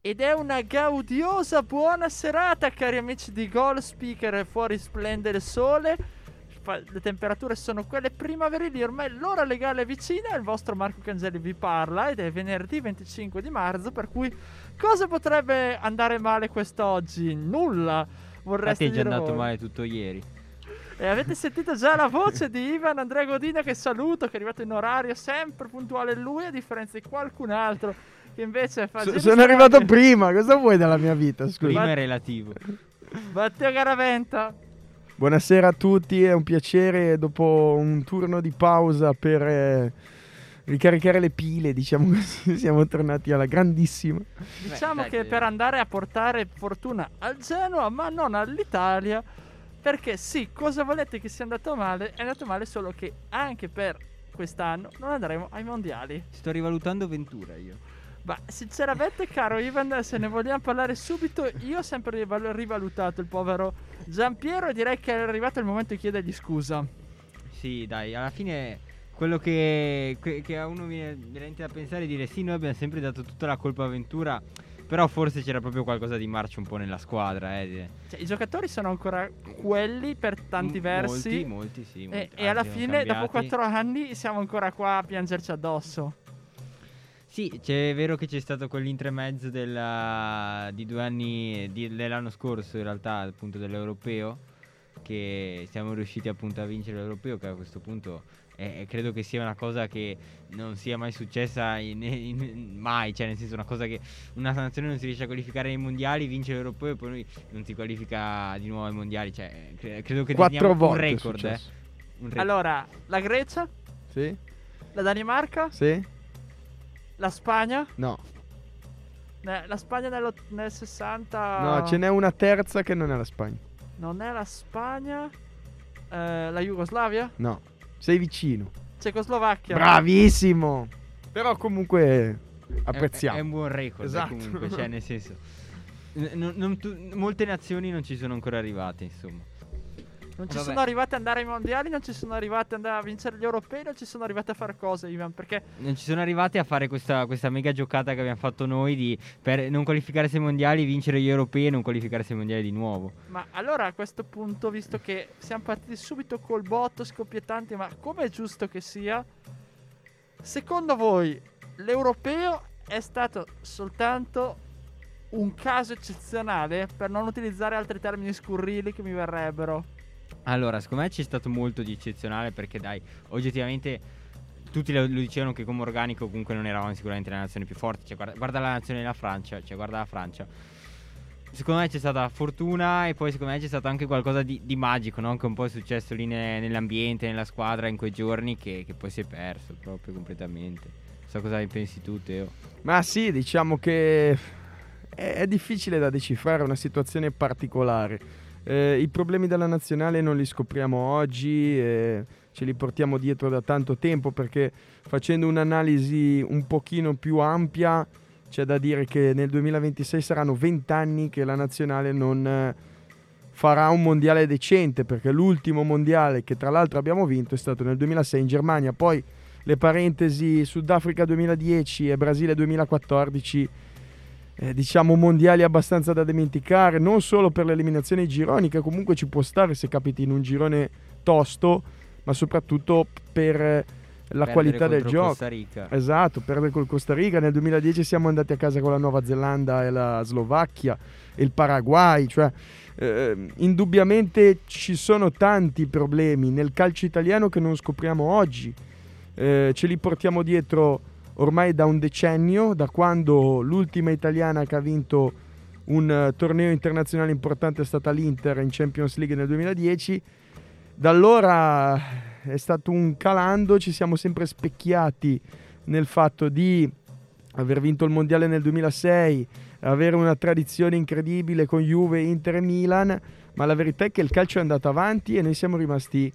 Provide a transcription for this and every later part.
Ed è una gaudiosa buona serata, cari amici di Goal Speaker. Fuori splende il sole. Le temperature sono quelle primaverili. Ormai l'ora legale è vicina. Il vostro Marco Cangelli vi parla. Ed è venerdì 25 di marzo. Per cui, cosa potrebbe andare male quest'oggi? Nulla. Vorreste te è già andato voi. male tutto ieri. E avete sentito già la voce di Ivan Andrea Godina che saluto, che è arrivato in orario sempre puntuale lui, a differenza di qualcun altro che invece fa So- sono arrivato prima, cosa vuoi dalla mia vita? Scusa. Prima Ma- è relativo. Matteo Garaventa. Buonasera a tutti, è un piacere dopo un turno di pausa per eh, ricaricare le pile, diciamo così, siamo tornati alla grandissima. Diciamo che che- per andare a portare fortuna al Genoa, ma non all'Italia, perché sì, cosa volete che sia andato male? È andato male solo che anche per quest'anno non andremo ai mondiali. Sto rivalutando Ventura io. Ma sinceramente, caro Ivan, se ne vogliamo parlare subito, io ho sempre rival- rivalutato il povero Giampiero e direi che è arrivato il momento di chiedergli scusa. Sì, dai, alla fine quello che, che- che a uno viene veramente da pensare è dire sì, noi abbiamo sempre dato tutta la colpa a Ventura, però forse c'era proprio qualcosa di marcio un po' nella squadra, eh. Cioè, i giocatori sono ancora quelli per tanti M- versi. Molti, molti, sì. E, molti, e alla anzi, sono fine, dopo cambiati. quattro anni, siamo ancora qua a piangerci addosso. Sì, c'è, è vero che c'è stato quell'intremezzo della, di due anni di- dell'anno scorso, in realtà, appunto dell'europeo, che siamo riusciti appunto a vincere l'europeo, che a questo punto eh, credo che sia una cosa che non sia mai successa in- in- mai, cioè nel senso una cosa che una nazione non si riesce a qualificare ai mondiali, vince l'europeo e poi noi non si qualifica di nuovo ai mondiali, cioè cre- credo che Quattro volte un record, eh. Un record. Allora, la Grecia, Sì? la Danimarca, Sì? La Spagna. No. La Spagna nello- nel 60. No, ce n'è una terza che non è la Spagna. Non è la Spagna. eh, la Jugoslavia? No, sei vicino. Cecoslovacchia. Bravissimo! Però comunque apprezziamo. È, è un buon record eh, Esatto. comunque, cioè nel senso n- non- non tu- molte nazioni non ci sono ancora arrivate, insomma. Non ci Vabbè. sono arrivate ad andare ai mondiali, non ci sono arrivate ad andare a vincere gli europei, non ci sono arrivate a fare cose, Ivan. Perché Non ci sono arrivati a fare questa, questa mega giocata che abbiamo fatto noi di per non qualificarsi ai mondiali, vincere gli europei e non qualificarsi ai mondiali di nuovo. Ma allora a questo punto, visto che siamo partiti subito col botto scoppiettanti, ma come è giusto che sia, secondo voi l'europeo è stato soltanto un caso eccezionale, per non utilizzare altri termini scurrili che mi verrebbero? Allora, secondo me c'è stato molto di eccezionale perché dai, oggettivamente tutti lo, lo dicevano che come organico comunque non eravamo sicuramente la nazione più forte. Cioè, guarda, guarda la nazione della Francia, cioè guarda la Francia. Secondo me c'è stata fortuna e poi secondo me c'è stato anche qualcosa di, di magico, no? Che un po' è successo lì ne- nell'ambiente, nella squadra in quei giorni che, che poi si è perso proprio completamente. So cosa ne pensi tu, Teo. Ma sì, diciamo che è, è difficile da decifrare, è una situazione particolare. Eh, I problemi della nazionale non li scopriamo oggi, eh, ce li portiamo dietro da tanto tempo perché facendo un'analisi un pochino più ampia c'è da dire che nel 2026 saranno 20 anni che la nazionale non eh, farà un mondiale decente perché l'ultimo mondiale che tra l'altro abbiamo vinto è stato nel 2006 in Germania, poi le parentesi Sudafrica 2010 e Brasile 2014 eh, diciamo mondiali abbastanza da dimenticare non solo per l'eliminazione ai gironi che comunque ci può stare se capiti in un girone tosto ma soprattutto per eh, la Perdere qualità del gioco Costa Rica. Esatto, perdere col Costa Rica. Nel 2010 siamo andati a casa con la Nuova Zelanda e la Slovacchia e il Paraguay. Cioè, eh, indubbiamente ci sono tanti problemi nel calcio italiano che non scopriamo oggi. Eh, ce li portiamo dietro ormai da un decennio, da quando l'ultima italiana che ha vinto un eh, torneo internazionale importante è stata l'Inter in Champions League nel 2010. Da allora è stato un calando, ci siamo sempre specchiati nel fatto di aver vinto il mondiale nel 2006, avere una tradizione incredibile con Juve, Inter e Milan, ma la verità è che il calcio è andato avanti e noi siamo rimasti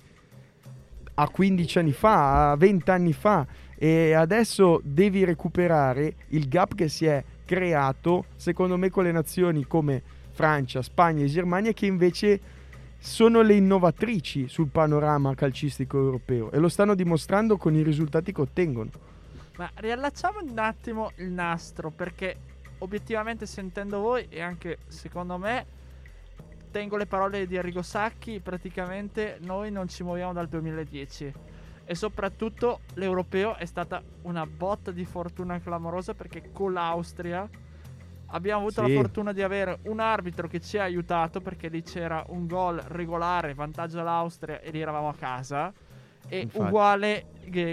a 15 anni fa, a 20 anni fa e adesso devi recuperare il gap che si è creato secondo me con le nazioni come Francia, Spagna e Germania che invece sono le innovatrici sul panorama calcistico europeo e lo stanno dimostrando con i risultati che ottengono. Ma riallacciamo un attimo il nastro perché obiettivamente sentendo voi e anche secondo me tengo le parole di Arrigo Sacchi, praticamente noi non ci muoviamo dal 2010 e soprattutto l'europeo è stata una botta di fortuna clamorosa perché con l'Austria abbiamo avuto sì. la fortuna di avere un arbitro che ci ha aiutato perché lì c'era un gol regolare, vantaggio all'Austria e lì eravamo a casa e Infatti. uguale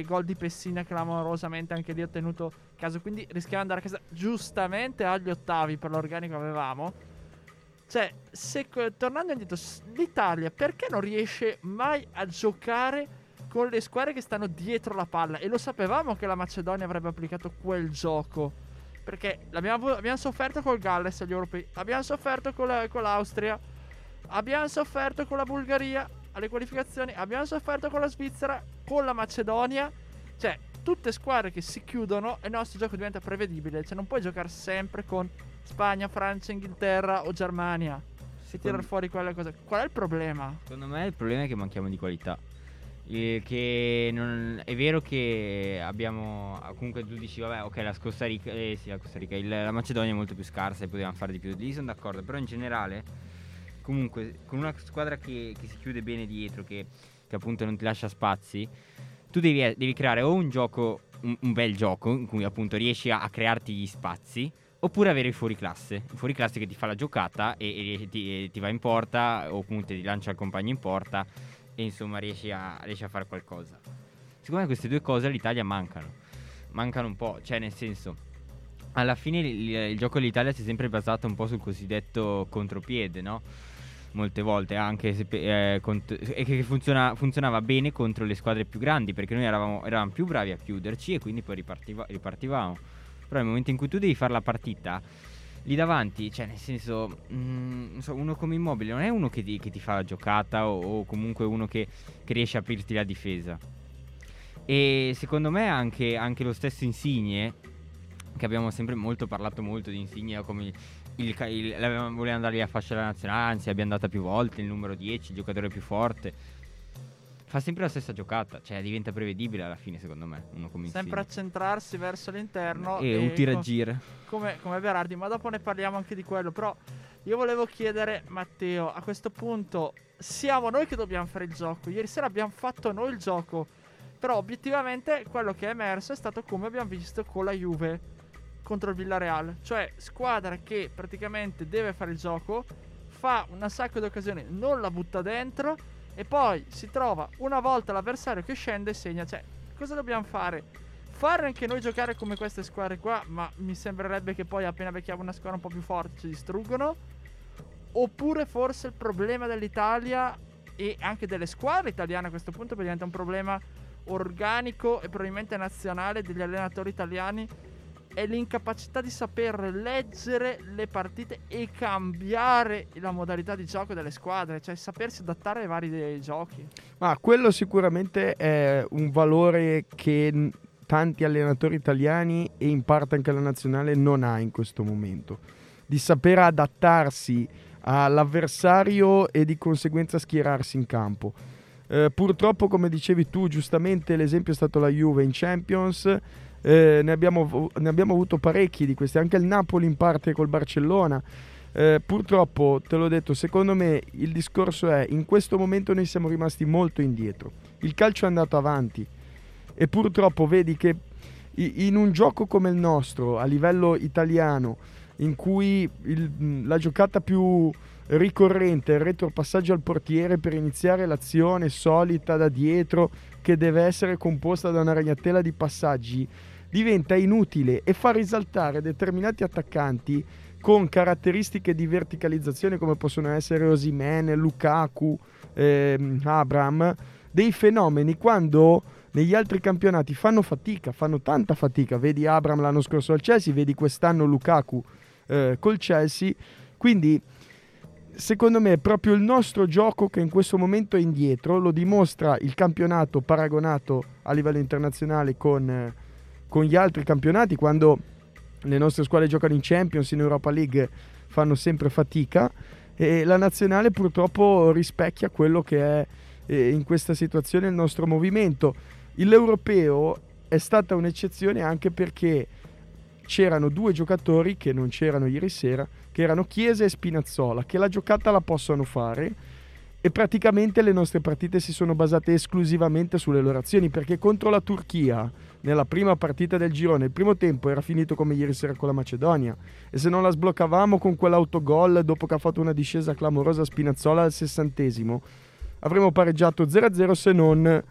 gol di Pessina clamorosamente anche lì ho tenuto caso quindi rischiamo di andare a casa giustamente agli ottavi per l'organico che avevamo cioè se, tornando indietro l'Italia perché non riesce mai a giocare con le squadre che stanno dietro la palla e lo sapevamo che la Macedonia avrebbe applicato quel gioco perché abbiamo, abbiamo sofferto col Galles agli europei abbiamo sofferto con, la, con l'Austria abbiamo sofferto con la Bulgaria alle qualificazioni. Abbiamo sofferto con la Svizzera, con la Macedonia. Cioè, tutte squadre che si chiudono e il nostro gioco diventa prevedibile. Cioè, non puoi giocare sempre con Spagna, Francia, Inghilterra o Germania. Si tirare fuori quelle cose. Qual è il problema? Secondo me il problema è che manchiamo di qualità. Eh, che non, è vero che abbiamo comunque tu dici vabbè ok la Costa Rica, eh, sì, la, Costa Rica il, la Macedonia è molto più scarsa e potevamo fare di più lì sono d'accordo però in generale comunque con una squadra che, che si chiude bene dietro, che, che, appunto non ti lascia spazi, tu devi, devi creare o un gioco, un, un, bel gioco in cui appunto riesci a, a crearti gli spazi, oppure avere il fuoriclasse, il fuoriclasse che ti fa la giocata e, e, ti, ti, va in porta o comunque ti lancia il compagno in porta e insomma riesci a, riesci a fare qualcosa. Secondo me queste due cose all'Italia mancano, mancano un po', cioè nel senso alla fine il, il, gioco dell'Italia si è sempre basato un po' sul cosiddetto contropiede, no? molte volte anche se, eh, cont- e che funziona- funzionava bene contro le squadre più grandi perché noi eravamo, eravamo più bravi a chiuderci e quindi poi ripartiva- ripartivamo però nel momento in cui tu devi fare la partita lì davanti cioè nel senso mh, mm, so, uno come immobile non è uno che ti, che ti fa la giocata o, o comunque uno che, che, riesce a aprirti la difesa e secondo me anche, anche lo stesso Insigne che abbiamo sempre molto parlato molto di Insigne come il, il, voleva andare a fascia della nazionale, anzi abbiamo andata più volte, il numero 10, il giocatore più forte. Fa sempre la stessa giocata, cioè diventa prevedibile alla fine secondo me. Uno come sempre a centrarsi verso l'interno. E, e un tiragire. come, come Berardi, ma dopo ne parliamo anche di quello. Però io volevo chiedere, Matteo, a questo punto siamo noi che dobbiamo fare il gioco. Ieri sera abbiamo fatto noi il gioco. Però obiettivamente quello che è emerso è stato come abbiamo visto con la Juve contro il Villarreal. Cioè, squadra che praticamente deve fare il gioco, fa un sacco di occasioni, non la butta dentro e poi si trova una volta l'avversario che scende e segna. Cioè, cosa dobbiamo fare? Fare anche noi giocare come queste squadre qua, ma mi sembrerebbe che poi appena becchiamo una squadra un po' più forte ci distruggono. Oppure forse il problema dell'Italia e anche delle squadre italiane a questo punto diventa un problema organico e probabilmente nazionale degli allenatori italiani è l'incapacità di saper leggere le partite e cambiare la modalità di gioco delle squadre, cioè sapersi adattare ai vari giochi. Ma quello sicuramente è un valore che tanti allenatori italiani e in parte anche la nazionale non ha in questo momento, di saper adattarsi all'avversario e di conseguenza schierarsi in campo. Eh, purtroppo, come dicevi tu, giustamente l'esempio è stato la Juve in Champions eh, ne, abbiamo, ne, abbiamo, avuto parecchi di questi, anche il Napoli in parte col Barcellona. Eh, purtroppo, te l'ho detto, secondo me il discorso è in questo momento noi siamo rimasti molto indietro. Il calcio è andato avanti e purtroppo vedi che in un gioco come il nostro, a livello italiano, in cui il, la giocata più ricorrente è il retropassaggio al portiere per iniziare l'azione solita da dietro che deve essere composta da una ragnatela di passaggi, diventa inutile e fa risaltare determinati attaccanti con caratteristiche di verticalizzazione come possono essere Osimene, Lukaku, ehm, Abram, dei fenomeni quando negli altri campionati fanno fatica, fanno tanta fatica. Vedi Abram l'anno scorso al Chelsea, vedi quest'anno Lukaku eh, col Chelsea. Quindi secondo me è proprio il nostro gioco che in questo momento è indietro, lo dimostra il campionato paragonato a livello internazionale con, eh, con gli altri campionati, quando le nostre squadre giocano in Champions, in Europa League fanno sempre fatica e la nazionale purtroppo rispecchia quello che è eh, in questa situazione il nostro movimento. L'europeo è stata un'eccezione anche perché c'erano due giocatori che non c'erano ieri sera, che erano Chiesa e Spinazzola, che la giocata la possono fare e praticamente le nostre partite si sono basate esclusivamente sulle loro azioni perché contro la Turchia nella prima partita del girone. Il primo tempo era finito come ieri sera con la Macedonia. E se non la sbloccavamo con quell'autogol dopo che ha fatto una discesa clamorosa Spinazzola al sessantesimo avremmo pareggiato 0-0 se non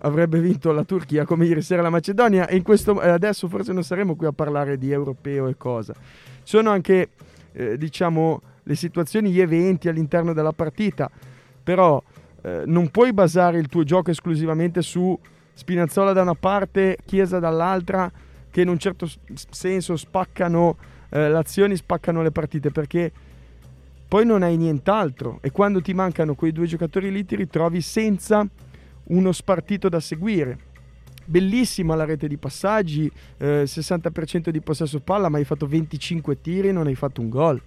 avrebbe vinto la Turchia come ieri sera la Macedonia. E questo, eh, adesso forse non saremo qui a parlare di europeo e cosa. Sono anche, eh, diciamo, le situazioni, gli eventi all'interno della partita, però eh, non puoi basare il tuo gioco esclusivamente su Spinazzola da una parte, Chiesa dall'altra, che in un certo senso spaccano eh, le azioni, spaccano le partite, perché poi non hai nient'altro e quando ti mancano quei due giocatori lì ti ritrovi senza uno spartito da seguire. Bellissima la rete di passaggi, eh, 60% di possesso palla, ma hai fatto 25 tiri e non hai fatto un gol.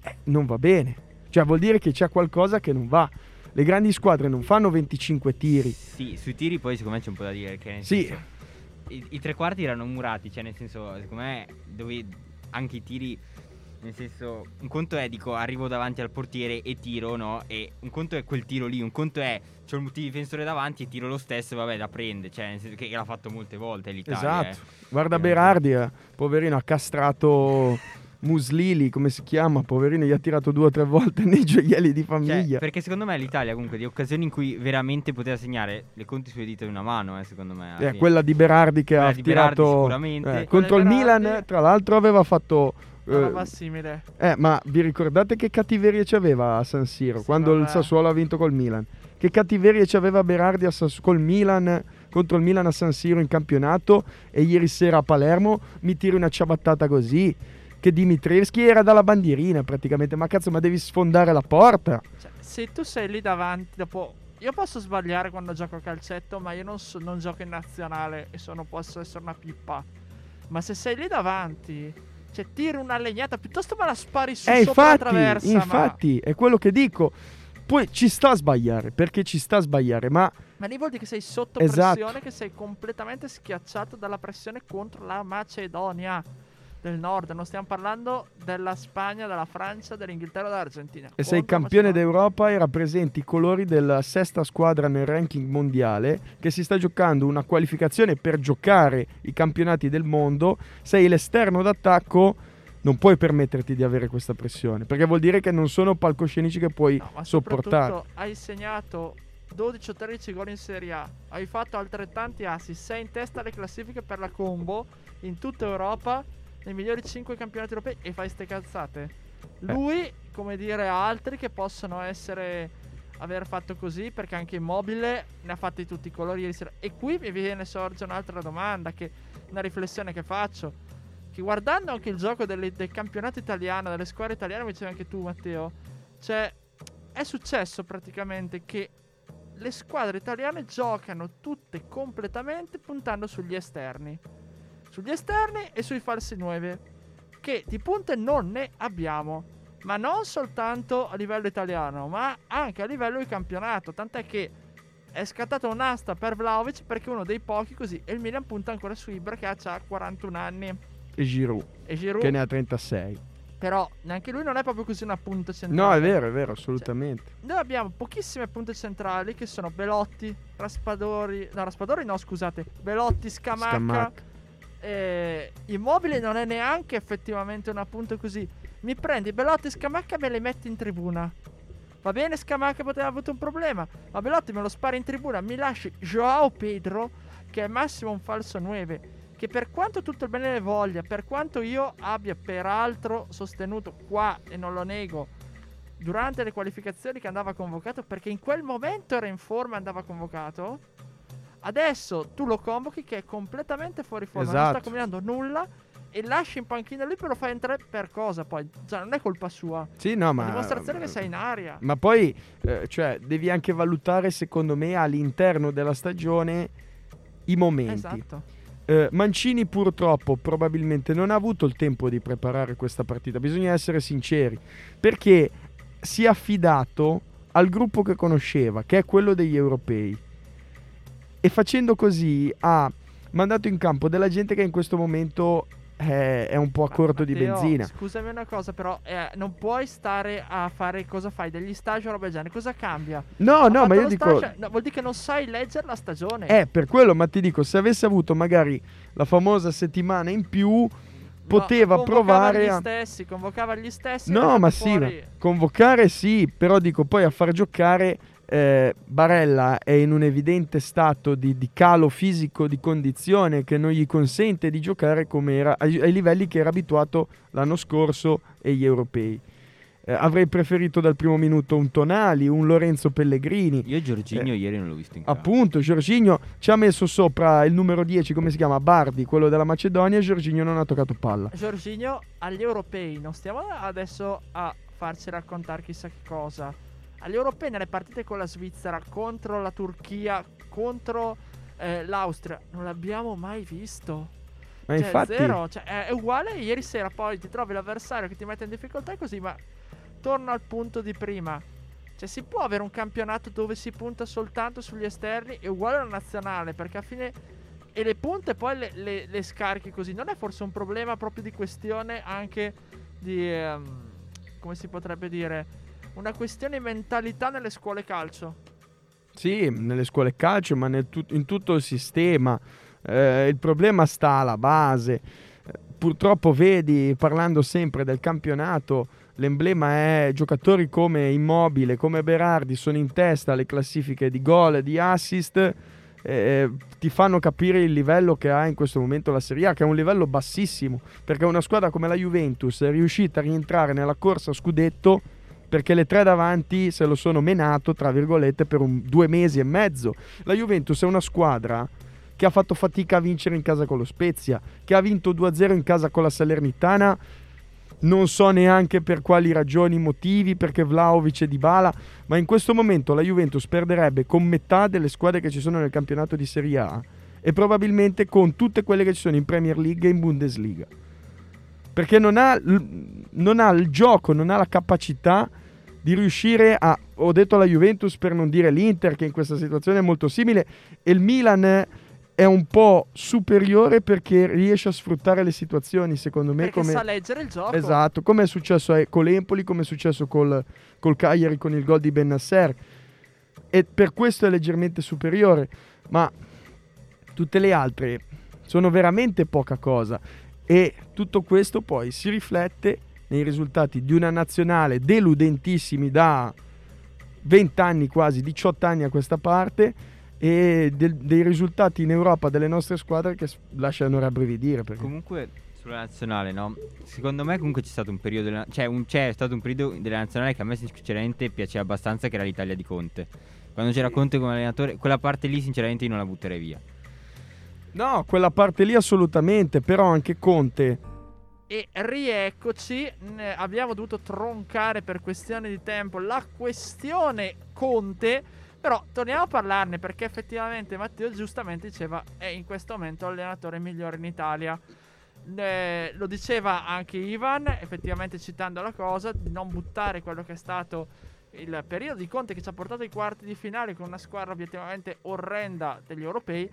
Eh, non va bene. Cioè vuol dire che c'è qualcosa che non va. Le grandi squadre non fanno 25 tiri. Sì, sui tiri poi secondo me c'è un po' da dire. Che sì. Senso, i, i, tre quarti erano murati, cioè nel senso, secondo me dove anche i tiri nel senso, un conto è, dico, arrivo davanti al portiere e tiro, no? E un conto è quel tiro lì, un conto è, c'ho il multidifensore davanti e tiro lo stesso, vabbè, da prende. Cioè, nel senso che l'ha fatto molte volte l'Italia. Esatto. Eh. Guarda Berardi, eh. poverino, ha castrato Muslili, come si chiama, poverino, gli ha tirato due o tre volte nei gioielli di famiglia. Cioè, perché secondo me l'Italia comunque di occasioni in cui veramente poteva segnare le conti sulle dita di una mano, eh, secondo me. Eh, quella di Berardi che quella ha tirato Berardi, sicuramente. Eh, contro il Milan, tra l'altro aveva fatto una roba simile. Eh, ma vi ricordate che cattiveria ci aveva a San Siro sì, quando vabbè. il Sassuolo ha vinto col Milan? Che cattiveria ci aveva Berardi a Sass- col Milan contro il Milan a San Siro in campionato e ieri sera a Palermo mi tiri una ciabattata così che Dimitrievski era dalla bandierina praticamente ma cazzo ma devi sfondare la porta cioè, se tu sei lì davanti dopo io posso sbagliare quando gioco a calcetto ma io non, so, non gioco in nazionale e sono, posso essere una pippa ma se sei lì davanti cioè, tiri una legnata piuttosto me la spari su eh, sopra infatti, la traversa. Infatti, ma... è quello che dico. Poi ci sta a sbagliare, perché ci sta a sbagliare, ma... Ma lì vuol dire che sei sotto esatto. pressione, che sei completamente schiacciato dalla pressione contro la Macedonia del nord, non stiamo parlando della Spagna, della Francia, dell'Inghilterra dell'Argentina. E sei campione d'Europa e rappresenti i colori della sesta squadra nel ranking mondiale che si sta giocando una qualificazione per giocare i campionati del mondo, sei l'esterno d'attacco non puoi permetterti di avere questa pressione perché vuol dire che non sono palcoscenici che puoi no, sopportare. Hai segnato 12 o 13 gol in Serie A, hai fatto altrettanti assist, sei in testa alle classifiche per la combo in tutta Europa nei migliori 5 campionati europei e fai ste cazzate. Eh. Lui, eh. come dire, altri che possono essere aver fatto così perché anche Immobile ne ha fatti tutti i colori ieri sera. E qui mi viene sorge un'altra domanda, che, una riflessione che faccio. Che guardando anche il gioco delle, del campionato italiano, delle squadre italiane, mi dicevi anche tu Matteo, cioè è successo praticamente che le squadre italiane giocano tutte completamente puntando sugli esterni sugli esterni e sui falsi 9, che di punte non ne abbiamo. Ma non soltanto a livello italiano, ma anche a livello di campionato. Tant'è che è scattata un'asta per Vlaovic perché è uno dei pochi così. E il Milan punta ancora su Ibra che ha 41 anni. E Giroud, e Giroud che ne ha 36. Però neanche lui non è proprio così una punta centrale. No, è vero, è vero, assolutamente. Cioè, noi abbiamo pochissime punte centrali che sono Belotti, Raspadori. No, Raspadori no, scusate. Belotti, Scamacca. Scamacca eh, immobile non è neanche effettivamente una punta così. Mi prendi Belotti e Scamacca e me le metti in tribuna. Va bene, Scamacca poteva aver avuto un problema. Ma Belotti me lo spara in tribuna. Mi lasci Joao Pedro, che è massimo un falso 9. Che per quanto tutto il bene le voglia, per quanto io abbia peraltro sostenuto qua, e non lo nego, durante le qualificazioni che andava convocato, perché in quel momento era in forma e andava convocato Adesso tu lo convochi che è completamente fuori forma, esatto. non sta esatto. combinando nulla e lasci in panchina lui, però lo fai entrare per cosa poi? Cioè, non è colpa sua. Sì, no, È ma... dimostrazione che sei in aria. Ma poi, eh, cioè, devi anche valutare, secondo me, all'interno della stagione i momenti. Esatto. Eh, Mancini purtroppo probabilmente non ha avuto il tempo di preparare questa partita, bisogna essere sinceri, perché si è affidato al gruppo che conosceva, che è quello degli europei. E facendo così ha mandato in campo della gente che in questo momento è, è un po' a Ma- corto di Matteo, benzina. Scusami una cosa, però eh, non puoi stare a fare cosa fai? Degli stage o roba del genere. Cosa cambia? No, Ha no, ma io dico... stage- no, vuol dire che non sai leggere la stagione. Eh, per quello, ma ti dico, se avesse avuto magari la famosa settimana in più, poteva No, convocava provare gli stessi, convocava gli stessi. No, ma ha sì, fuori- convocare sì, però dico poi a far giocare eh, Barella è in un evidente stato di, di calo fisico, di condizione che non gli consente di giocare come era, ai, ai livelli che era abituato l'anno scorso e gli europei. Eh, avrei preferito dal primo minuto un Tonali, un Lorenzo Pellegrini. Io Giorginio Eh, ieri non l'ho visto in campo. Appunto, Giorginio ci ha messo sopra il numero 10, come si chiama? Bardi, quello della Macedonia, e Giorginio non ha toccato palla. Giorginio agli europei, non stiamo adesso a farci raccontare chissà che cosa. Agli europei, nelle partite con la Svizzera, contro la Turchia, contro eh, l'Austria, non l'abbiamo mai visto. Ma Cioè, infatti, zero, cioè, è, uguale ieri sera, poi ti trovi l'avversario che ti mette in difficoltà e così, ma torno al punto di prima. Cioè, si può avere un campionato dove si punta soltanto sugli esterni e uguale alla nazionale, perché a fine... E le punte poi le, le- le scarichi così. Non è forse un problema proprio di questione anche di... ehm, come si potrebbe dire? Una questione di mentalità nelle scuole calcio. Sì, nelle scuole calcio, ma tut- in tutto il sistema. Eh, il problema sta alla base. Purtroppo vedi, parlando sempre del campionato, l'emblema è giocatori come Immobile, come Berardi, sono in testa alle classifiche di gol e di assist. eh, ti fanno capire il livello che ha in questo momento la Serie A, che è un livello bassissimo, perché una squadra come la Juventus è riuscita a rientrare nella corsa scudetto perché le tre davanti se lo sono menato, tra virgolette, per un, due mesi e mezzo. La Juventus è una squadra che ha fatto fatica a vincere in casa con lo Spezia, che ha vinto 2-0 in casa con la Salernitana, non so neanche per quali ragioni, motivi, perché Vlaovic e Dybala, ma in questo momento la Juventus perderebbe con metà delle squadre che ci sono nel campionato di Serie A e probabilmente con tutte quelle che ci sono in Premier League e in Bundesliga. Perché non ha, non ha il gioco, non ha la capacità di riuscire a... Ho detto la Juventus per non dire l'Inter che in questa situazione è molto simile e il Milan è un po' superiore perché riesce a sfruttare le situazioni secondo me Perché come... sa leggere il gioco. Esatto, come è successo con l'Empoli, come è successo col, col Cagliari con il gol di Bennasser. E per questo è leggermente superiore, ma tutte le altre sono veramente poca cosa. E tutto questo poi si riflette nei risultati di una nazionale deludentissimi da 20 anni, quasi 18 anni a questa parte, e del- dei risultati in Europa delle nostre squadre che lasciano rabbrividire. Perché... Comunque sulla nazionale, no? Secondo me comunque c'è stato un periodo cioè un- c'è stato un periodo della nazionale che a me sinceramente piaceva abbastanza che era l'Italia di Conte. Quando c'era Conte come allenatore, quella parte lì sinceramente io non la butterei via. No, quella parte lì assolutamente, però anche Conte. E rieccoci, abbiamo dovuto troncare per questione di tempo la questione Conte, però torniamo a parlarne perché effettivamente Matteo giustamente diceva è in questo momento l'allenatore migliore in Italia. Eh, lo diceva anche Ivan, effettivamente citando la cosa, di non buttare quello che è stato il periodo di Conte che ci ha portato ai quarti di finale con una squadra obiettivamente orrenda degli europei.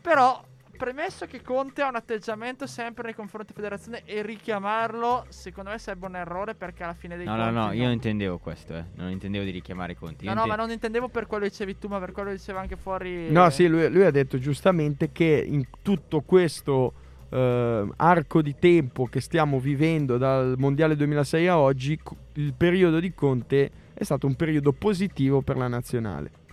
Però, premesso che Conte ha un atteggiamento sempre nei confronti della federazione e richiamarlo, secondo me sarebbe un errore perché alla fine dei No, no, conti no, io non intendevo questo, eh. Non intendevo di richiamare i conti. No, no, ma non intendevo per quello che dicevi tu, ma per quello che diceva anche fuori. No, sì, lui, lui ha detto giustamente che in tutto questo eh, arco di tempo che stiamo vivendo dal Mondiale 2006 a oggi, il periodo di Conte è stato un periodo positivo per la nazionale.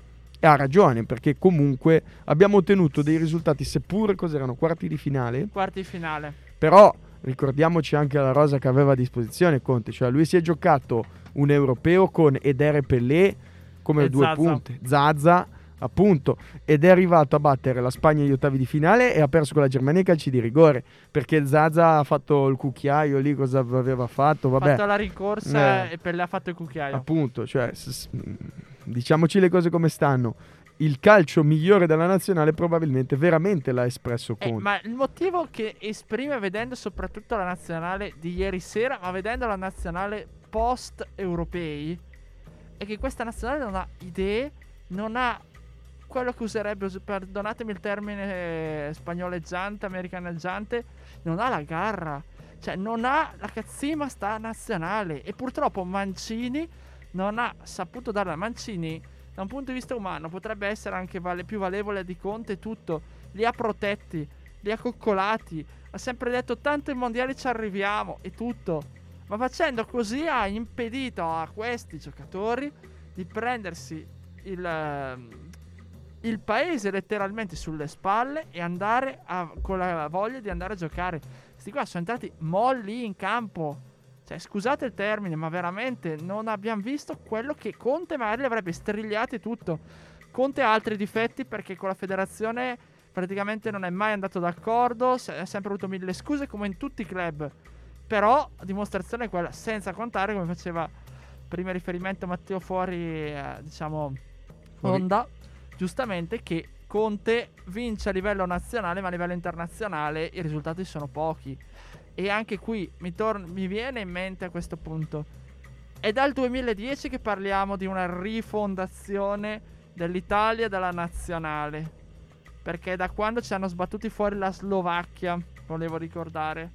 E ha ragione, perché comunque abbiamo ottenuto dei risultati, seppur cos'erano quarti di finale, Quarti di finale. però ricordiamoci anche la rosa che aveva a disposizione Conte, cioè lui si è giocato un europeo con Edere Pellè come E due Zaza. punte, Zazza, appunto, ed è arrivato a battere la Spagna agli ottavi di finale e ha perso con la Germania ai calci di rigore, perché Zaza ha fatto il cucchiaio lì, cosa aveva fatto, Ha vabbè. fatto la rincorsa Eh. e Pelle ha fatto il cucchiaio. Appunto, cioè, s- s- diciamoci le cose come stanno. Il calcio migliore della nazionale probabilmente veramente l'ha espresso Eh, Conte. ma il motivo che esprime vedendo soprattutto la nazionale di ieri sera, ma vedendo la nazionale post europei, è che questa nazionale non ha idee, non ha quello che userebbe, us- perdonatemi il termine eh, spagnoleggiante, americaneggiante, non ha la garra. Cioè, non ha la cazzima sta nazionale. E purtroppo Mancini non ha saputo darla. Mancini, da un punto di vista umano, potrebbe essere anche vale- più valevole di Conte tutto. Li ha protetti, li ha coccolati. Ha sempre detto tanto ai mondiali ci arriviamo e tutto. Ma facendo così ha impedito a questi giocatori di prendersi il, ehm, il paese letteralmente sulle spalle e andare a- con la voglia di andare a giocare. Questi qua sono entrati molli in campo. Cioè, scusate il termine, ma veramente non abbiamo visto quello che Conte magari li avrebbe strigliati e tutto. Conte ha altri difetti perché con la federazione praticamente non è mai andato d'accordo, ha sempre avuto mille scuse come in tutti i club. Però dimostrazione è quella, senza contare come faceva prima riferimento Matteo fuori, eh, diciamo, Fuori. onda, giustamente che Conte vince a livello nazionale, ma a livello internazionale i risultati sono pochi. E anche qui mi, tor- mi viene in mente a questo punto. È dal 2010 che parliamo di una rifondazione dell'Italia dalla nazionale. Perché da quando ci hanno sbattuti fuori la Slovacchia, volevo ricordare,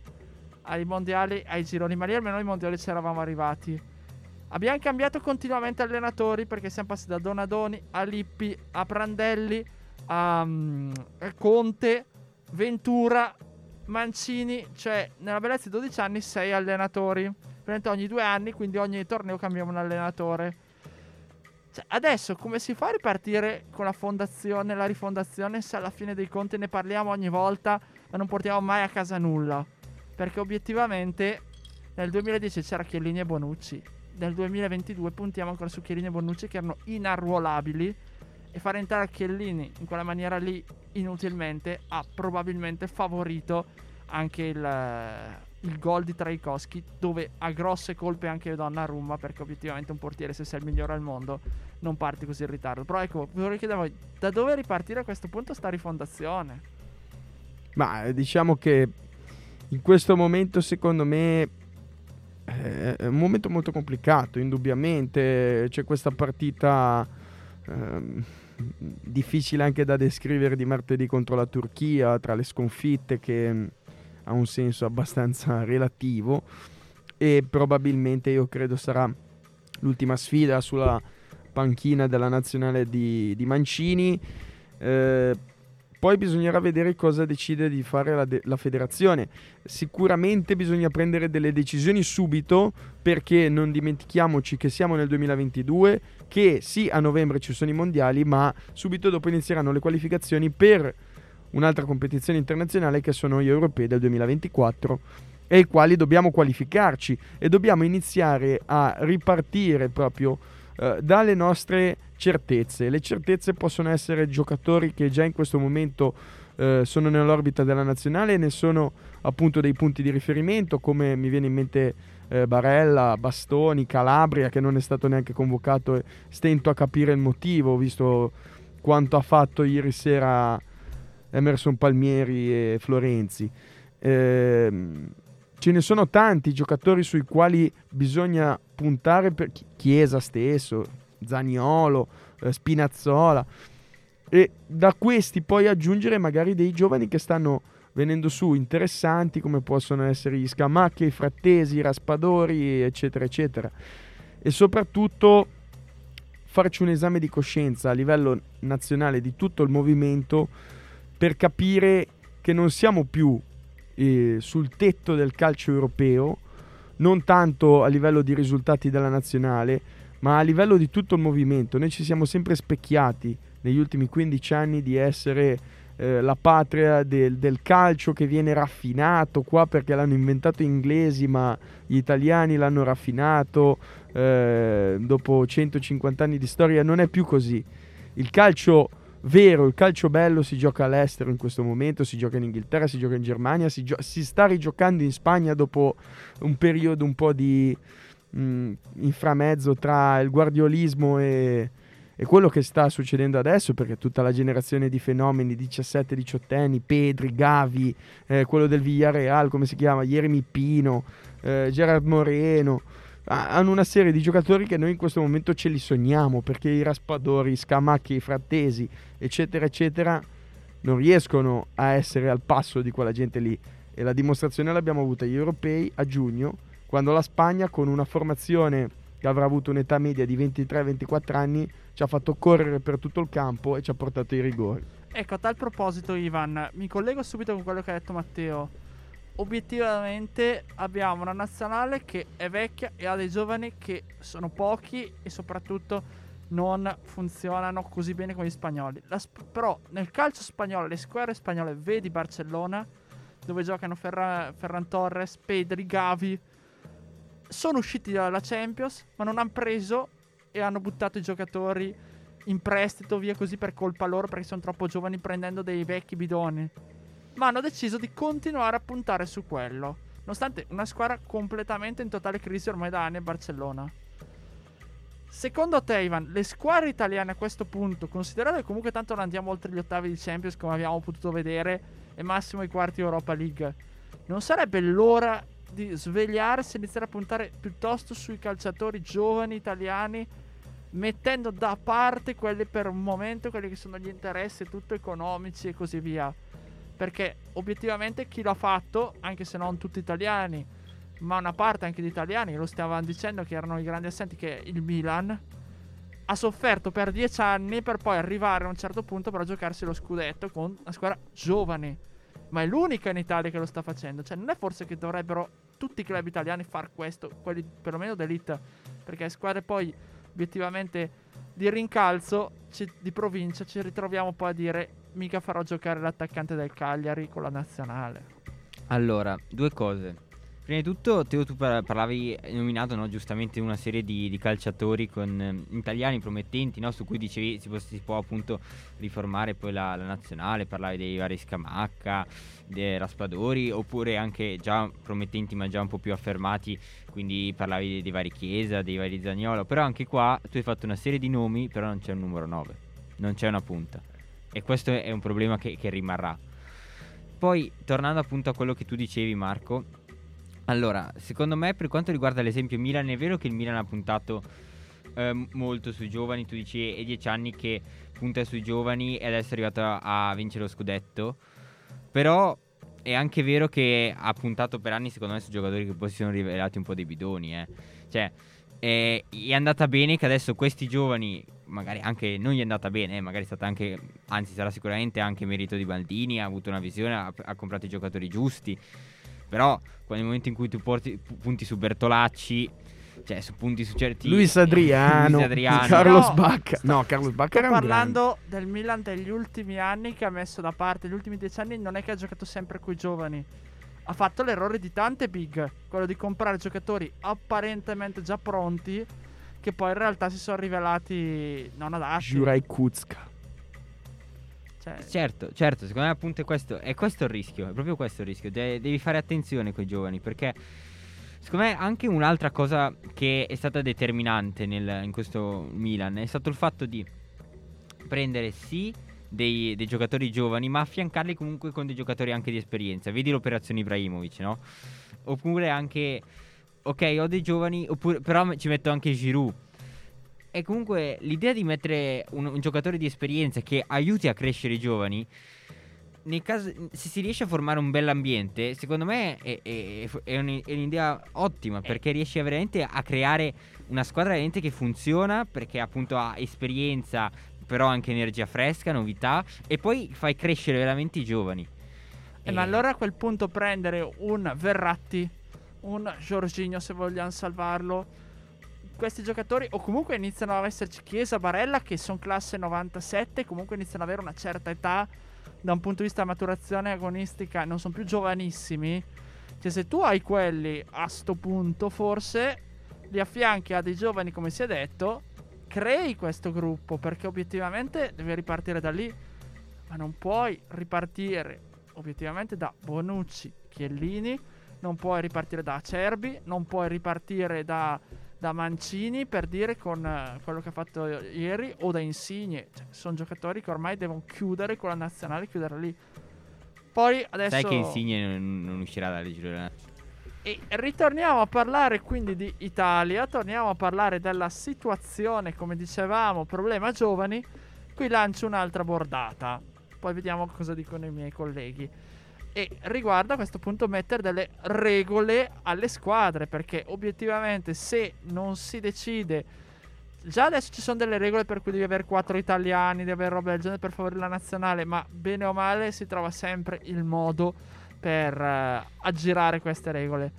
ai mondiali, ai gironi, ma lì almeno ai mondiali ci eravamo arrivati. Abbiamo cambiato continuamente allenatori perché siamo passati da Donadoni a Lippi a Prandelli a, mm, a Conte, Ventura, Mancini, cioè nella bellezza di 12 anni 6 allenatori. Praticamente ogni due anni, quindi ogni torneo cambiamo un allenatore. Cioè, adesso come si fa a ripartire con la fondazione, la rifondazione, se alla fine dei conti ne parliamo ogni volta, ma non portiamo mai a casa nulla? Perché obiettivamente nel 2010 c'era Chiellini e Bonucci. Nel 2022 puntiamo ancora su Chiellini e Bonucci che erano inarruolabili. E fare entrare Chiellini in quella maniera lì inutilmente ha probabilmente favorito anche il, il gol di Traikowski dove ha grosse colpe anche Donnarumma perché obiettivamente un portiere se sei il migliore al mondo non parti così in ritardo però ecco vorrei chiedere a voi da dove ripartire a questo punto sta rifondazione Ma eh, diciamo che in questo momento, secondo me, eh, è un momento molto complicato, indubbiamente. C'è questa partita ehm, difficile anche da descrivere di martedì contro la Turchia, tra le sconfitte che mm, ha un senso abbastanza relativo e probabilmente io credo sarà l'ultima sfida sulla panchina della nazionale di, di Mancini. Eh, poi bisognerà vedere cosa decide di fare la, de- la federazione. Sicuramente bisogna prendere delle decisioni subito perché non dimentichiamoci che siamo nel 2022, che sì a novembre ci sono i mondiali, ma subito dopo inizieranno le qualificazioni per un'altra competizione internazionale che sono gli europei del 2024 e ai quali dobbiamo qualificarci e dobbiamo iniziare a ripartire proprio eh, dalle nostre certezze. Le certezze possono essere giocatori che già in questo momento eh, sono nell'orbita della nazionale e ne sono appunto dei punti di riferimento come mi viene in mente eh, Barella, Bastoni, Calabria che non è stato neanche convocato e stento a capire il motivo visto quanto ha fatto ieri sera Emerson Palmieri e Florenzi. Ehm, ce ne sono tanti giocatori sui quali bisogna puntare per Chi- Chiesa stesso, Zaniolo, eh, Spinazzola e da questi poi aggiungere magari dei giovani che stanno venendo su interessanti come possono essere gli Scamacchi, i Frattesi, i Raspadori eccetera eccetera e soprattutto farci un esame di coscienza a livello nazionale di tutto il movimento per capire che non siamo più eh, sul tetto del calcio europeo, non tanto a livello di risultati della nazionale, ma a livello di tutto il movimento. Noi ci siamo sempre specchiati negli ultimi 15 anni di essere eh, la patria del, del calcio che viene raffinato qua perché l'hanno inventato gli inglesi, ma gli italiani l'hanno raffinato eh, dopo 150 anni di storia. Non è più così. Il calcio vero, il calcio bello si gioca all'estero in questo momento, si gioca in Inghilterra, si gioca in Germania, si, gio- si sta rigiocando in Spagna dopo un periodo un po' di mh, inframezzo tra il guardiolismo e, e quello che sta succedendo adesso, perché tutta la generazione di fenomeni 17-18 anni, Pedri, Gavi, eh, quello del Villarreal, come si chiama, Jeremy Pino, eh, Gerard Moreno, hanno una serie di giocatori che noi in questo momento ce li sogniamo, perché i Raspadori, i Scamacchi, i Frattesi, eccetera, eccetera, non riescono a essere al passo di quella gente lì. E la dimostrazione l'abbiamo avuta agli europei a giugno, quando la Spagna, con una formazione che avrà avuto un'età media di 23-24 anni, ci ha fatto correre per tutto il campo e ci ha portato i rigori. Ecco, a tal proposito, Ivan, mi collego subito con quello che ha detto Matteo. Obiettivamente abbiamo una nazionale che è vecchia e ha dei giovani che sono pochi e soprattutto non funzionano così bene come gli spagnoli. Sp- però nel calcio spagnolo, le squadre spagnole, vedi Barcellona, dove giocano Ferra- Ferran Torres, Pedri, Gavi, sono usciti dalla Champions, ma non hanno preso e hanno buttato i giocatori in prestito via così per colpa loro perché sono troppo giovani prendendo dei vecchi bidoni. Ma hanno deciso di continuare a puntare su quello, nonostante una squadra completamente in totale crisi ormai da anni a Barcellona. Secondo te, Ivan, le squadre italiane a questo punto, considerate che comunque tanto non andiamo oltre gli ottavi di Champions come abbiamo potuto vedere e massimo i quarti Europa League, non sarebbe l'ora di svegliarsi e iniziare a puntare piuttosto sui calciatori giovani italiani, mettendo da parte quelli per un momento, quelli che sono gli interessi tutto economici e così via. Perché obiettivamente chi l'ha fatto, anche se non tutti italiani, ma una parte anche di italiani, lo stavano dicendo che erano i grandi assenti, che il Milan ha sofferto per dieci anni per poi arrivare a un certo punto per giocarsi lo scudetto con una squadra giovane ma è l'unica in Italia che lo sta facendo. Cioè, non è forse che dovrebbero tutti i club italiani far questo, quelli perlomeno d'elite, perché squadre poi obiettivamente di rincalzo ci, di provincia ci ritroviamo poi a dire mica farò giocare l'attaccante del Cagliari con la nazionale. Allora, due cose. Prima di tutto, Teo, tu parlavi, hai nominato no, giustamente una serie di, di calciatori con, eh, italiani promettenti, no, su cui dicevi si può, si può, appunto riformare poi la, la, nazionale, parlavi dei vari Scamacca, dei Raspadori, oppure anche già promettenti ma già un po' più affermati, quindi parlavi dei, dei vari Chiesa, dei vari Zagnolo, però anche qua tu hai fatto una serie di nomi, però non c'è un numero 9, non c'è una punta. E questo è un problema che, che rimarrà. Poi, tornando appunto a quello che tu dicevi Marco, allora, secondo me per quanto riguarda l'esempio Milan, è vero che il Milan ha puntato eh, molto sui giovani, tu dici è dieci anni che punta sui giovani e adesso è arrivato a, a vincere lo scudetto, però è anche vero che ha puntato per anni secondo me su giocatori che poi si sono rivelati un po' dei bidoni, eh. Cioè, è, è andata bene che adesso questi giovani, magari anche non gli è andata bene, eh, magari è stata anche, anzi sarà sicuramente anche merito di Baldini, ha avuto una visione, ha, ha comprato i giocatori giusti però nel momento in cui tu porti, punti su Bertolacci, cioè su punti su certi Luis Adriano, Luis Adriano. Carlos no, Bacca. No, Carlos Bacca era parlando del Milan degli ultimi anni che ha messo da parte, gli ultimi dieci anni non è che ha giocato sempre con i giovani. Ha fatto l'errore di tante big, quello di comprare giocatori apparentemente già pronti che poi in realtà si sono rivelati non adatti. Juraj Kuzka. Cioè... Certo, certo, secondo me appunto è questo, è questo il rischio, è proprio questo il rischio. De- devi fare attenzione con i giovani perché secondo me anche un'altra cosa che è stata determinante nel, in questo Milan è stato il fatto di prendere sì dei, dei, giocatori giovani ma affiancarli comunque con dei giocatori anche di esperienza. Vedi l'operazione Ibrahimovic, no? Oppure anche, ok, ho dei giovani, oppure, però ci metto anche Giroud e comunque l'idea di mettere un, un, giocatore di esperienza che aiuti a crescere i giovani, nel caso, se si riesce a formare un bell'ambiente, secondo me è, è, è, un, è un'idea ottima perché riesce veramente a creare una squadra veramente che funziona perché appunto ha esperienza, però anche energia fresca, novità e poi fai crescere veramente i giovani. Eh, e... Ma allora a quel punto prendere un Verratti, un Giorginio se vogliamo salvarlo questi giocatori o comunque iniziano ad esserci Chiesa, Barella che sono classe 97, comunque iniziano ad avere una certa età da un punto di vista maturazione agonistica, non sono più giovanissimi. Cioè se tu hai quelli a sto punto forse li affianchi a dei giovani come si è detto crei questo gruppo perché obiettivamente devi ripartire da lì, ma non puoi ripartire obiettivamente da Bonucci, Chiellini, non puoi ripartire da Acerbi, non puoi ripartire da, da Mancini per dire con eh, quello che ha fatto ieri o da Insigne. Cioè, sono giocatori che ormai devono chiudere con la nazionale, chiudere lì. Poi adesso... Sai che Insigne non, non uscirà dalle giro e ritorniamo a parlare quindi di Italia, torniamo a parlare della situazione, come dicevamo, problema giovani. Qui lancio un'altra bordata, poi vediamo cosa dicono i miei colleghi. E riguarda a questo punto mettere delle regole alle squadre, perché obiettivamente se non si decide... Già adesso ci sono delle regole per cui devi avere quattro italiani, devi avere roba del genere per favorire la nazionale, ma bene o male si trova sempre il modo per uh, aggirare queste regole.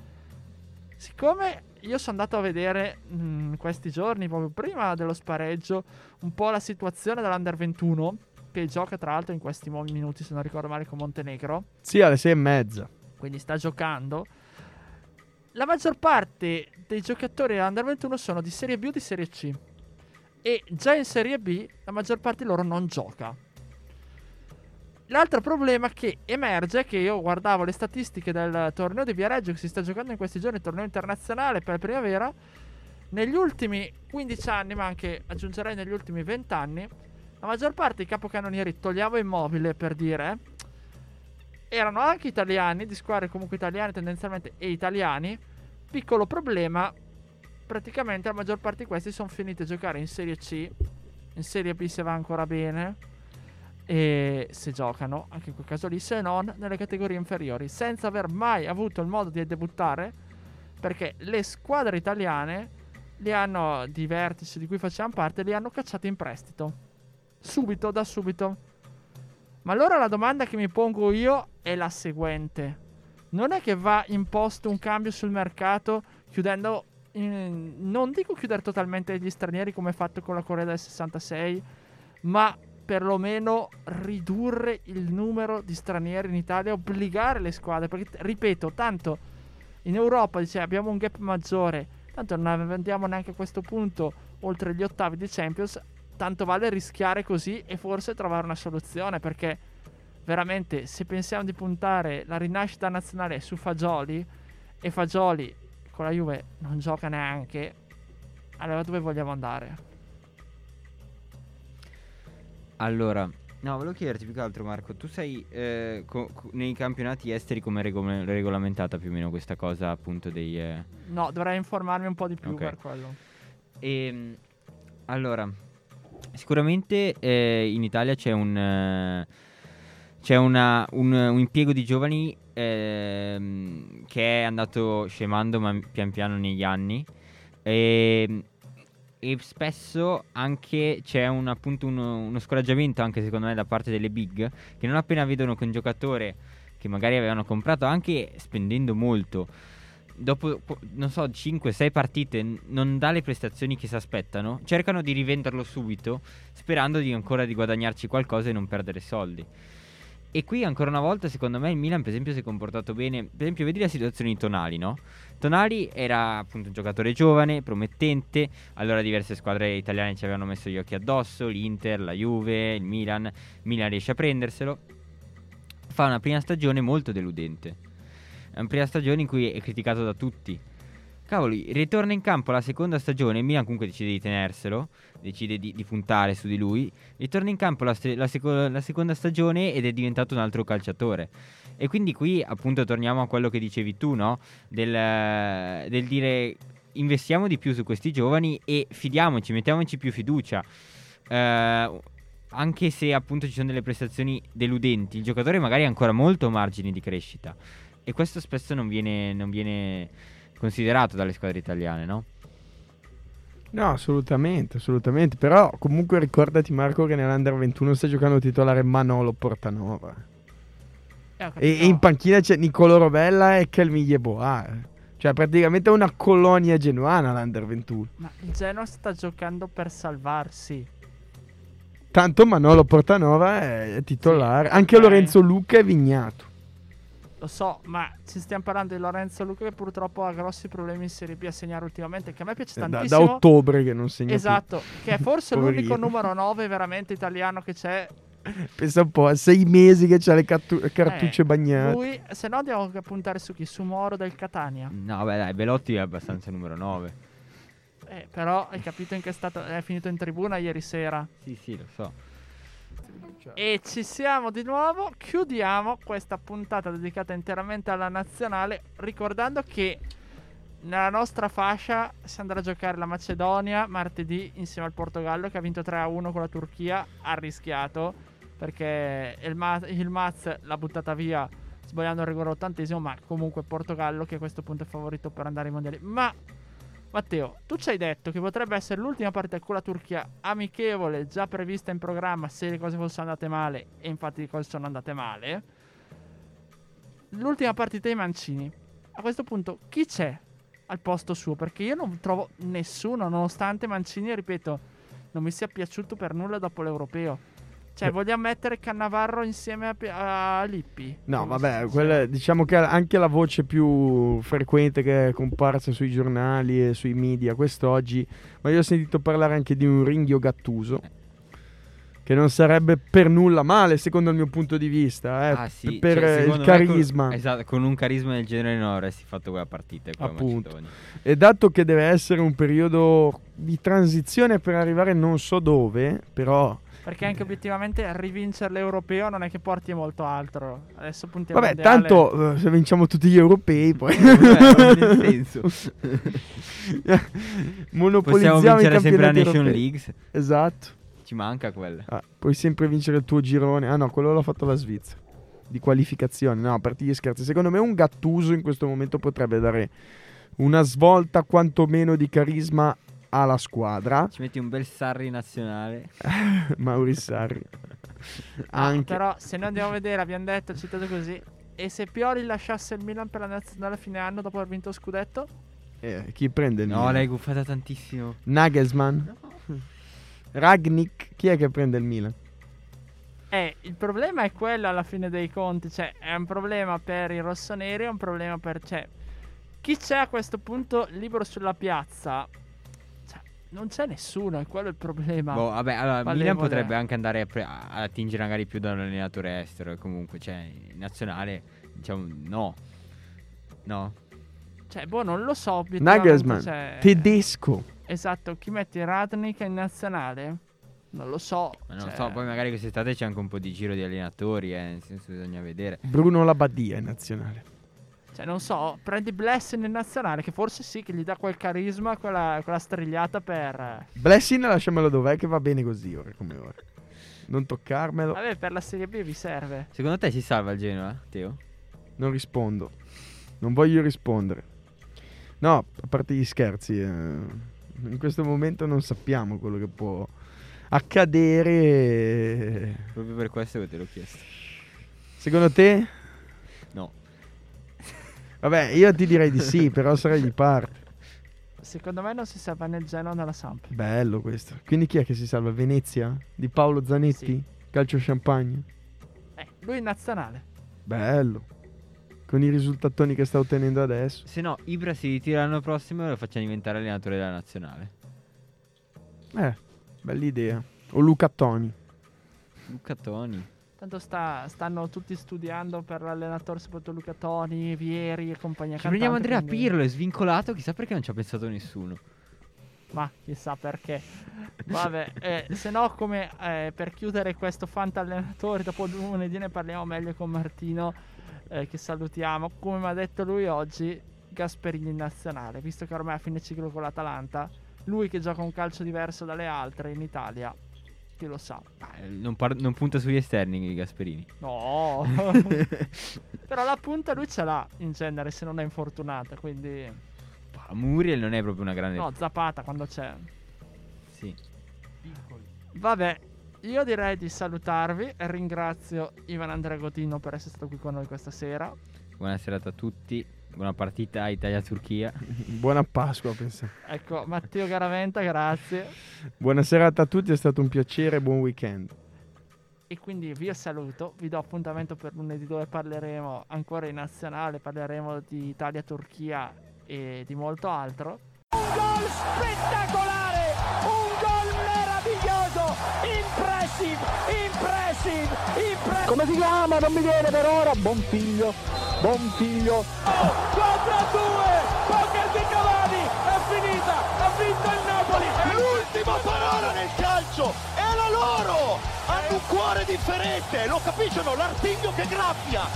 Siccome io sono andato a vedere mh, questi giorni, proprio prima dello spareggio, un po' la situazione dell'Under 21, che gioca tra l'altro in questi minuti, se non ricordo male, con Montenegro. Sì, alle sei e mezza. Quindi sta giocando. La maggior parte dei giocatori dell'Under 21 sono di Serie B o di Serie C. E già in Serie B la maggior parte di loro non gioca. L'altro problema che emerge è che io guardavo le statistiche del torneo di Viareggio che si sta giocando in questi giorni, il torneo internazionale per primavera. Negli ultimi 15 anni, ma anche aggiungerei negli ultimi 20 anni, la maggior parte dei capocannonieri, togliamo immobile per dire, erano anche italiani, di squadre comunque italiane tendenzialmente e italiani. Piccolo problema, praticamente la maggior parte di questi sono finiti a giocare in Serie C, in Serie B se va ancora bene e se giocano, anche in quel caso lì, se non nelle categorie inferiori, senza aver mai avuto il modo di debuttare, perché le squadre italiane li hanno, di vertice di cui facciamo parte, li hanno cacciati in prestito. Subito, da subito. Ma allora la domanda che mi pongo io è la seguente. Non è che va imposto un cambio sul mercato chiudendo... In, non dico chiudere totalmente gli stranieri come fatto con la Corea del 66, ma perlomeno ridurre il numero di stranieri in Italia, obbligare le squadre, perché ripeto, tanto in Europa dice, abbiamo un gap maggiore, tanto non andiamo neanche a questo punto oltre gli ottavi di Champions, tanto vale rischiare così e forse trovare una soluzione, perché veramente se pensiamo di puntare la rinascita nazionale su Fagioli e Fagioli con la Juve non gioca neanche, allora dove vogliamo andare? Allora, no, volevo chiederti più che altro, Marco. Tu sai eh, co- co- nei campionati esteri come regol- regolamentata più o meno questa cosa, appunto, dei. Eh... No, dovrei informarmi un po' di più okay. per quello. E ehm, allora, sicuramente eh, in Italia c'è un. Eh, c'è una, un, un, impiego di giovani ehm, che è andato scemando man- pian piano negli anni. E ehm, e spesso anche c'è un, appunto uno, uno, scoraggiamento anche secondo me da parte delle big che non appena vedono che un giocatore che magari avevano comprato anche spendendo molto dopo non so 5-6 partite non dà le prestazioni che si aspettano cercano di rivenderlo subito sperando di ancora di guadagnarci qualcosa e non perdere soldi. E qui ancora una volta secondo me il Milan per esempio si è comportato bene. Per esempio vedi la situazione di Tonali no? Tonali era appunto un giocatore giovane, promettente, allora diverse squadre italiane ci avevano messo gli occhi addosso, l'Inter, la Juve, il Milan, il Milan riesce a prenderselo, fa una prima stagione molto deludente, è una prima stagione in cui è criticato da tutti, Cavoli, ritorna in campo la seconda stagione. Il Milan comunque decide di tenerselo, decide di, di puntare su di lui. Ritorna in campo la, la, seco- la, seconda stagione ed è diventato un altro calciatore. E quindi qui appunto torniamo a quello che dicevi tu, no? Del, del dire investiamo di più su questi giovani e fidiamoci, mettiamoci più fiducia. Eh, anche se appunto ci sono delle prestazioni deludenti, il giocatore magari ha ancora molto margine di crescita. E questo spesso non viene, non viene considerato dalle squadre italiane, no? No, assolutamente, assolutamente. Però comunque ricordati Marco che nell'Under 21 sta giocando titolare Manolo Portanova. Eh, e, e, in panchina c'è Nicolo Rovella e Calmiglie Boa. Cioè praticamente una colonia genuana l'Under 21. Ma il Genoa sta giocando per salvarsi. Tanto Manolo Portanova è titolare. Sì, Anche okay. Lorenzo Luca è vignato. Lo so, ma ci stiamo parlando di Lorenzo Luca che purtroppo ha grossi problemi in Serie B a segnare ultimamente, che a me piace Eh, Da, tantissimo. da ottobre che non segna più. Esatto, che è forse l'unico numero 9 veramente italiano che c'è. Pensa un po', a sei mesi che c'ha le cattu- cartucce Eh, bagnate. Lui, se no andiamo a puntare su chi? Su Moro del Catania. No, beh, dai, Belotti è abbastanza numero 9. Eh, però hai capito in che stato è finito in tribuna ieri sera. Sì, sì, lo so. E ci siamo di nuovo. Chiudiamo questa puntata dedicata interamente alla nazionale. Ricordando che nella nostra fascia si andrà a giocare la Macedonia martedì insieme al Portogallo che ha vinto 3-1 con la Turchia. Ha rischiato perché il, Ma- il Maz l'ha buttata via sbagliando il rigore ottantesimo. Ma comunque Portogallo che a questo punto è favorito per andare ai mondiali. Ma Matteo, tu ci hai detto che potrebbe essere l'ultima partita con la Turchia amichevole, già prevista in programma se le cose fossero andate male, e infatti le cose sono andate male. L'ultima partita dei Mancini. A questo punto, chi c'è al posto suo? Perché io non trovo nessuno, nonostante Mancini, ripeto, non mi sia piaciuto per nulla dopo l'europeo. Cioè, Eh. vogliamo mettere Cannavarro insieme a, a Lippi? No, vabbè, quella- diciamo che anche la voce più frequente che è comparsa sui giornali e sui media quest'oggi, ma io ho sentito parlare anche di un ringhio Gattuso, che non sarebbe per nulla male secondo il mio punto di vista, eh, ah, sì. per cioè, il me con- carisma. esatto, con un carisma del genere non avresti fatto quella partita. Appunto. Macedonia. E dato che deve essere un periodo di transizione per arrivare non so dove, però... Perché anche obiettivamente rivincere l'europeo non è che porti molto altro. Adesso puntiamo Vabbè, mondiale. tanto eh, se vinciamo tutti gli europei poi... Cioè, nel senso. Monopolizziamo Possiamo vincere sempre la Nation europei. League. Esatto. Ci manca quella. Ah, puoi sempre vincere il tuo girone. Ah no, quello l'ha fatto la Svizzera. Di qualificazione. No, a parte gli scherzi. Secondo me un Gattuso in questo momento potrebbe dare una svolta quantomeno di carisma alla squadra. Ci metti un bel Sarri nazionale. Mauri Sarri. Ah, Anche. Però se noi andiamo a vedere, abbiamo detto, citato così. E se Pioli lasciasse il Milan per la nazionale a fine anno dopo aver vinto lo scudetto? Eh, chi prende il No, Milan? l'hai guffata tantissimo. Nagelsmann? Ragnik? Chi è che prende il Milan? Eh, il problema è quello alla fine dei conti. Cioè, è un problema per i rossoneri, è un problema per. Cioè, chi c'è a questo punto libero sulla piazza? Non c'è nessuno, è quello il problema. Boh, vabbè, allora Valevole. Milan potrebbe anche andare a, pre- a attingere magari più da un allenatore estero. E comunque, cioè, in nazionale, diciamo, no. No. Cioè, boh, non lo so. Nagelsmann. cioè- Tedesco. Esatto, chi metti Radnik in nazionale? Non lo so. Ma non cioè, so, poi magari quest'estate c'è anche un po' di giro di allenatori, eh, nel senso bisogna vedere. Bruno Labbadia in nazionale. Cioè, non so, prendi Blessing in nazionale, che forse sì, che gli dà quel carisma, quella, quella strigliata per... Blessing lasciamelo dov'è che va bene così ora come ora. Non toccarmelo. Vabbè, per la Serie B vi serve. Secondo te si salva il Genoa, Teo? Non rispondo. Non voglio rispondere. No, a parte gli scherzi, eh, in questo momento non sappiamo quello che può accadere. Proprio per questo che te l'ho chiesto. Secondo te? No. Vabbè, io ti direi di sì, però sarei di parte. Secondo me non si salva né il Genoa né la Samp. Bello questo. Quindi chi è che si salva? Venezia? Di Paolo Zanetti? Sì. Calcio champagne? Eh, lui in nazionale. Bello. Con i risultatoni che sta ottenendo adesso. Se no, Ibra si ritira l'anno prossimo e lo facciamo diventare allenatore della nazionale. Eh, bella idea. O Luca Toni. Luca Toni. Tanto sta- stanno tutti studiando per l'allenatore, soprattutto Luca Toni, Vieri e compagnia Ci prendiamo Andrea quindi- Pirlo, è svincolato, chissà perché non ci ha pensato nessuno. Ma chissà perché. Vabbè, eh, se no, come eh, per chiudere questo fanta allenatore, dopo lunedì ne parliamo meglio con Martino, eh, che salutiamo. Come mi ha detto lui oggi, Gasperini in nazionale, visto che ormai è a fine ciclo con l'Atalanta, lui che gioca un calcio diverso dalle altre in Italia, chi lo sa. Ah, eh, non, par- non punta sugli esterni Gasperini. No, però la punta lui ce l'ha in genere se non è infortunata, quindi... Muriel non è proprio una grande... No, Zapata quando c'è. Sì. Vabbè, io direi di salutarvi. Ringrazio Ivan Andrea Godino per essere stato qui con noi questa sera. Buona serata a tutti. Buona partita Italia-Turchia. Buona Pasqua, pensa. Ecco, Matteo Garaventa, grazie. Buona serata a tutti, è stato un piacere, buon weekend. E quindi vi saluto, vi do appuntamento per lunedì dove parleremo ancora in nazionale, parleremo di Italia-Turchia e di molto altro. Un gol spettacolare, un gol meraviglioso, impressive, impressive, impressive. Come si chiama? Non mi viene per ora. Buon figlio, buon figlio. 4 a 2, poker di Cavani, è finita, ha vinto il Napoli. L'ultima parola nel calcio è la loro! Hanno un cuore differente, lo capiscono? L'artiglio che graffia!